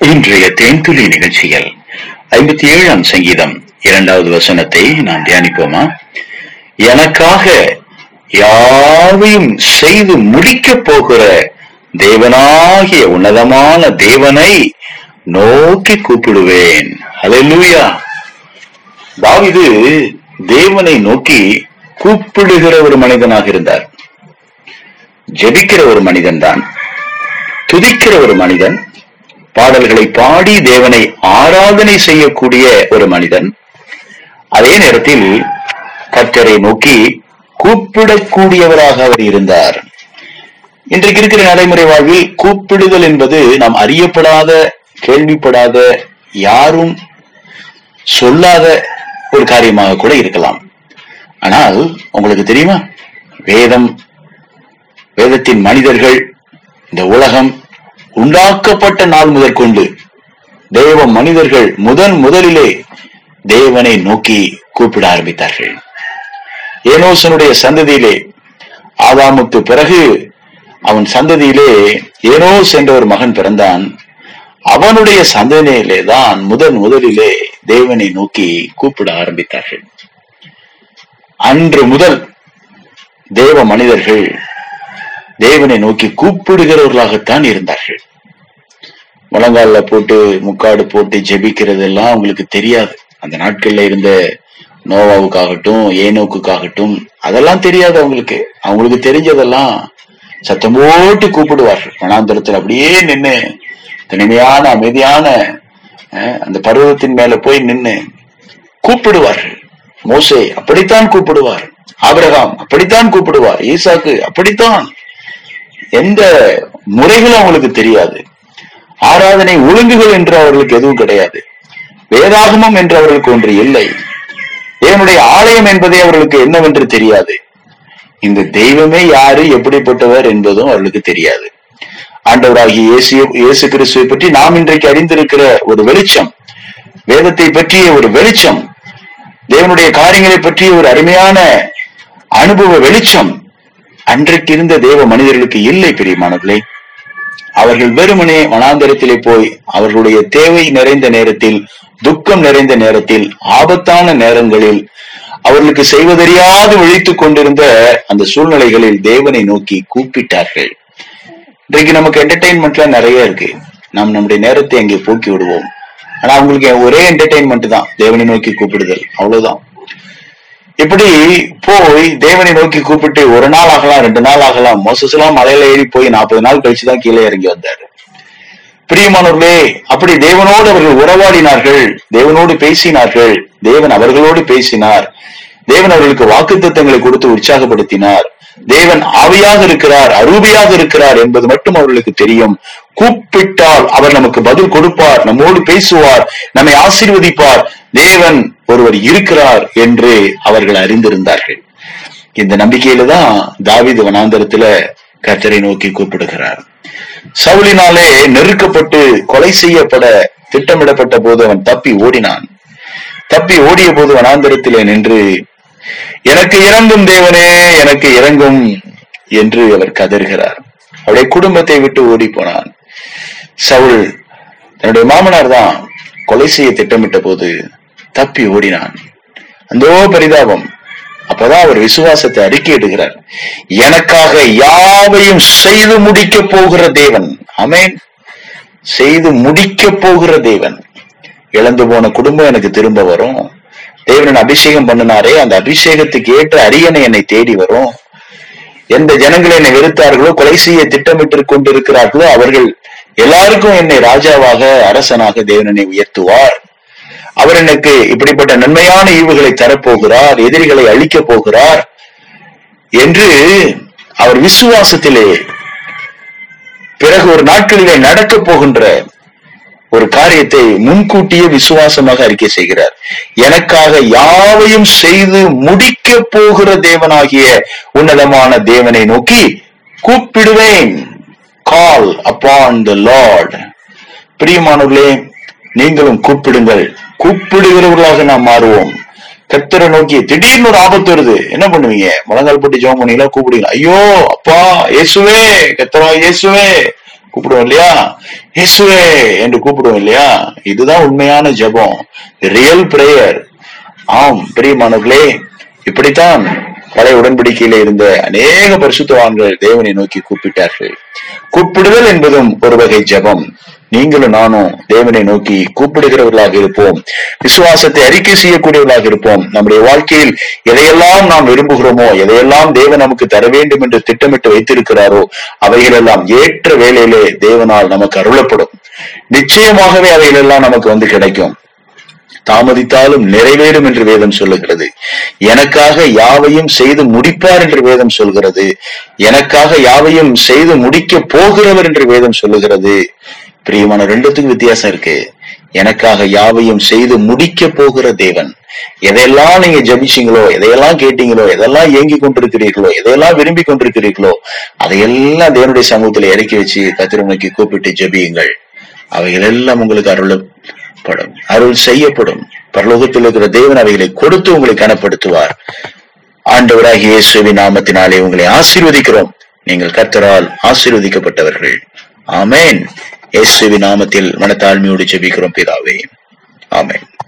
இன்றைய தேன்துளி நிகழ்ச்சியில் ஐம்பத்தி ஏழாம் சங்கீதம் இரண்டாவது வசனத்தை நாம் தியானிப்போமா? எனக்காக யாவையும் செய்து முடிக்கப் போகிற தேவனாகிய உன்னதமான தேவனை நோக்கி கூப்பிடுவேன். ஹalleluya தாவிது தேவனை நோக்கி கூப்பிடுகிற ஒரு மனிதனாக இருந்தார். ஜெபிக்கிற ஒரு மனிதன் தான் துதிக்கிற ஒரு மனிதன். பாடல்களை பாடி தேவனை ஆராதனை செய்யக்கூடிய ஒரு மனிதன். அதே நேரத்தில் கர்த்தரை நோக்கி கூப்பிடக்கூடியவராக அவர் இருந்தார். இன்றைக்கு இருக்கிற நடைமுறை வாழ்வில் கூப்பிடுதல் என்பது நாம் அறியப்படாத கேள்விப்படாத யாரும் சொல்லாத ஒரு காரியமாக கூட இருக்கலாம். ஆனால் உங்களுக்கு தெரியுமா? வேதம் வேதத்தின் மனிதர்கள் இந்த உலகம் உண்டாக்கப்பட்ட நாள் முதற்கொண்டு தேவ மனிதர்கள் முதன் முதலிலே தேவனை நோக்கி கூப்பிட ஆரம்பித்தார்கள். ஏனோசனுடைய சந்ததியிலே ஆதாமுக்கு பிறகு அவன் சந்ததியிலே ஏனோஸ் என்ற ஒரு மகன் பிறந்தான். அவனுடைய சந்ததியிலே தான் முதன் முதலிலே தேவனை நோக்கி கூப்பிட ஆரம்பித்தார்கள். அன்று முதல் தேவ மனிதர்கள் தேவனை நோக்கி கூப்பிடுகிறவர்களாகத்தான் இருந்தார்கள். முழங்கால போட்டு முக்காடு போட்டு ஜெபிக்கிறது எல்லாம் அவங்களுக்கு தெரியாது. அந்த நாட்கள்ல இருந்த நோவாவுக்காகட்டும் ஏனோக்குக்காகட்டும் அதெல்லாம் தெரியாது அவங்களுக்கு. அவங்களுக்கு தெரிஞ்சதெல்லாம் சத்தம் போட்டு கூப்பிடுவார்கள். வனாந்தரத்தில் அப்படியே நின்னு தனிமையான அமைதியான அஹ், அந்த பருவத்தின் மேல போய் நின்னு கூப்பிடுவார்கள். மோசே அப்படித்தான் கூப்பிடுவார். ஆபிரகாம் அப்படித்தான் கூப்பிடுவார். ஈசாக்கு அப்படித்தான். எந்த முறைகளும் அவங்களுக்கு தெரியாது. ஆராதனை ஒழுங்குகள் என்று அவர்களுக்கு எதுவும் கிடையாது. வேதாகமம் என்று அவர்களுக்கு ஒன்று இல்லை. என்னுடைய ஆலயம் என்பதே அவர்களுக்கு என்னவென்று தெரியாது. இந்த தெய்வமே யாரு எப்படிப்பட்டவர் என்பதும் அவர்களுக்கு தெரியாது. ஆண்டவராகிய இயேசு இயேசு கிறிஸ்துவை பற்றி நாம் இன்றைக்கு அறிந்திருக்கிற ஒரு வெளிச்சம் வேதத்தை பற்றிய ஒரு வெளிச்சம் தேவனுடைய காரியங்களை பற்றிய ஒரு அருமையான அனுபவ வெளிச்சம் அன்றைக்கு இருந்த தேவ மனிதர்களுக்கு இல்லை பிரியமானவர்களே. அவர்கள் வெறுமனே வனாந்தரத்திலே போய் அவர்களுடைய தேவை நிறைந்த நேரத்தில் துக்கம் நிறைந்த நேரத்தில் ஆபத்தான நேரங்களில் அவர்களுக்கு செய்வதறியாது விழித்துக் கொண்டிருந்த அந்த சூழ்நிலைகளில் தேவனை நோக்கி கூப்பிட்டார்கள். இன்றைக்கு நமக்கு என்டர்டைன்மெண்ட்ல நிறைய இருக்கு. நாம் நம்முடைய நேரத்தை அங்கே போக்கி விடுவோம். ஆனா அவங்களுக்கு ஒரே என்டர்டைன்மெண்ட் தான். தேவனை நோக்கி கூப்பிடுதல். அவ்வளவுதான். இப்படி போய் தேவனை நோக்கி கூப்பிட்டு ஒரு நாள் ஆகலாம் ரெண்டு நாள் ஆகலாம் மோசஸ் எல்லாம் மலையில ஏறி போய் நாற்பது நாள் கழிச்சுதான் கீழே இறங்கி வந்தாரு. பிரியமானவர்களே அப்படி தேவனோடு அவர்கள் உறவாடினார்கள் தேவனோடு பேசினார்கள் தேவன் அவர்களோடு பேசினார் தேவன் அவர்களுக்கு வாக்கு கொடுத்து உற்சாகப்படுத்தினார். தேவன் ஆவியாக இருக்கிறார் அரூபியாக இருக்கிறார் என்பது மட்டும் அவர்களுக்கு தெரியும். கூப்பிட்டால் அவர் நமக்கு பதில் கொடுப்பார் நம்மோடு பேசுவார் நம்மை ஆசீர்வதிப்பார். தேவன் ஒருவர் இருக்கிறார் என்று அவர்கள் அறிந்திருந்தார்கள். இந்த நம்பிக்கையில தான் தாவித வனாந்தரத்துல கர்த்தரை நோக்கி கூப்பிடுகிறார். சவுளினாலே நெருக்கப்பட்டு கொலை செய்யப்பட திட்டமிடப்பட்ட போது அவன் தப்பி ஓடினான். தப்பி ஓடிய போது வனாந்தரத்திலே நின்று எனக்கு இறங்கும் தேவனே எனக்கு இறங்கும் என்று அவர் கதறுகிறார். அவருடைய குடும்பத்தை விட்டு ஓடி போனான் சவுல் தன்னுடைய மாமனார் தான் கொலை செய்ய திட்டமிட்ட போது தப்பி ஓடினான். அந்தோ பரிதாபம். அப்பதான் அவர் விசுவாசத்தை அறிக்கையிடுகிறார். எனக்காக யாவையும் செய்து முடிக்க போகிற தேவன். அமேன் செய்து முடிக்க போகிற தேவன். இழந்து போன குடும்பம் எனக்கு திரும்ப வரும். தேவனன் அபிஷேகம் பண்ணினாரே அந்த அபிஷேகத்துக்கு ஏற்ற அரியணை என்னை தேடி வரும். எந்த ஜனங்கள் என்னை வெறுத்தார்களோ கொலை செய்ய திட்டமிட்டு கொண்டிருக்கிறார்களோ அவர்கள் எல்லாருக்கும் என்னை ராஜாவாக அரசனாக தேவனனை உயர்த்துவார். அவர் எனக்கு இப்படிப்பட்ட நன்மையான ஈவுகளை தரப்போகிறார் எதிரிகளை அழிக்கப் போகிறார் என்று அவர் விசுவாசத்திலே பிறகு ஒரு நாட்களிலே நடக்கப் போகின்ற ஒரு காரியத்தை முன்கூட்டியே விசுவாசமாக அறிக்கை செய்கிறார். எனக்காக யாவையும் செய்து முடிக்க போகிற தேவனாகிய உன்னதமான தேவனை நோக்கி கூப்பிடுவேன். கால் அப்பான் த லார்ட் பிரியமானவர்களே நீங்களும் கூப்பிடுங்கள். கூப்பிடுகிறவர்களாக நாம் மாறுவோம். கத்தரை நோக்கி திடீர்னு ஒரு ஆபத்து வருது. என்ன பண்ணுவீங்க? முழங்கால் போட்டு ஜோம் பண்ணீங்களா கூப்பிடுவீங்க ஐயோ அப்பா இயேசுவே கத்தரா இயேசுவே. கூப்பிடுவோம் இல்லையா? இயேசுவே என்று கூப்பிடுவோம் இல்லையா? இதுதான் உண்மையான ஜெபம். ரியல் பிரேயர் ஆம் பிரியமானவர்களே இப்படித்தான் பழைய உடன்படிக்கையில இருந்த அநேக பரிசுத்தவான்கள் தேவனை நோக்கி கூப்பிட்டார்கள். கூப்பிடுதல் என்பதும் ஒரு வகை ஜெபம். நீங்களும் நானும் தேவனை நோக்கி கூப்பிடுகிறவர்களாக இருப்போம். விசுவாசத்தை அறிக்கை செய்யக்கூடியவர்களாக இருப்போம். நம்முடைய வாழ்க்கையில் எதையெல்லாம் நாம் விரும்புகிறோமோ எதையெல்லாம் தேவன் நமக்கு தர வேண்டும் என்று திட்டமிட்டு வைத்திருக்கிறாரோ அவைகளெல்லாம் ஏற்ற வேலையிலே தேவனால் நமக்கு அருளப்படும். நிச்சயமாகவே அவைகளெல்லாம் நமக்கு வந்து கிடைக்கும். தாமதித்தாலும் நிறைவேறும் என்று வேதம் சொல்லுகிறது. எனக்காக யாவையும் செய்து முடிப்பார் என்று வேதம் சொல்கிறது. எனக்காக யாவையும் செய்து முடிக்க போகிறவர் என்று வேதம் சொல்லுகிறது. பிரியமான ரெண்டுத்துக்கும் வித்தியாசம் இருக்கு. எனக்காக யாவையும் செய்து முடிக்க போகிற தேவன். எதையெல்லாம் நீங்க ஜபிச்சீங்களோ எதையெல்லாம் கேட்டீங்களோ எதெல்லாம் ஏங்கி கொண்டிருக்கிறீர்களோ எதையெல்லாம் விரும்பி கொண்டிருக்கிறீர்களோ அதையெல்லாம் தேவனுடைய சமூகத்துல இறக்கி வச்சு கத்திரமைக்கு கூப்பிட்டு ஜபியுங்கள். அவைகள் எல்லாம் உங்களுக்கு அருளும். அருளப்படும் அருள் செய்யப்படும். பரலோகத்தில் இருக்கிற தேவன் அவைகளை கொடுத்து உங்களை கனப்படுத்துவார். ஆண்டவராகிய இயேசுவின் நாமத்தினாலே உங்களை ஆசீர்வதிக்கிறோம். நீங்கள் கர்த்தரால் ஆசீர்வதிக்கப்பட்டவர்கள். ஆமேன். இயேசுவின் நாமத்தில் மனத்தாழ்மையோடு செபிக்கிறோம் பிதாவே. ஆமேன்.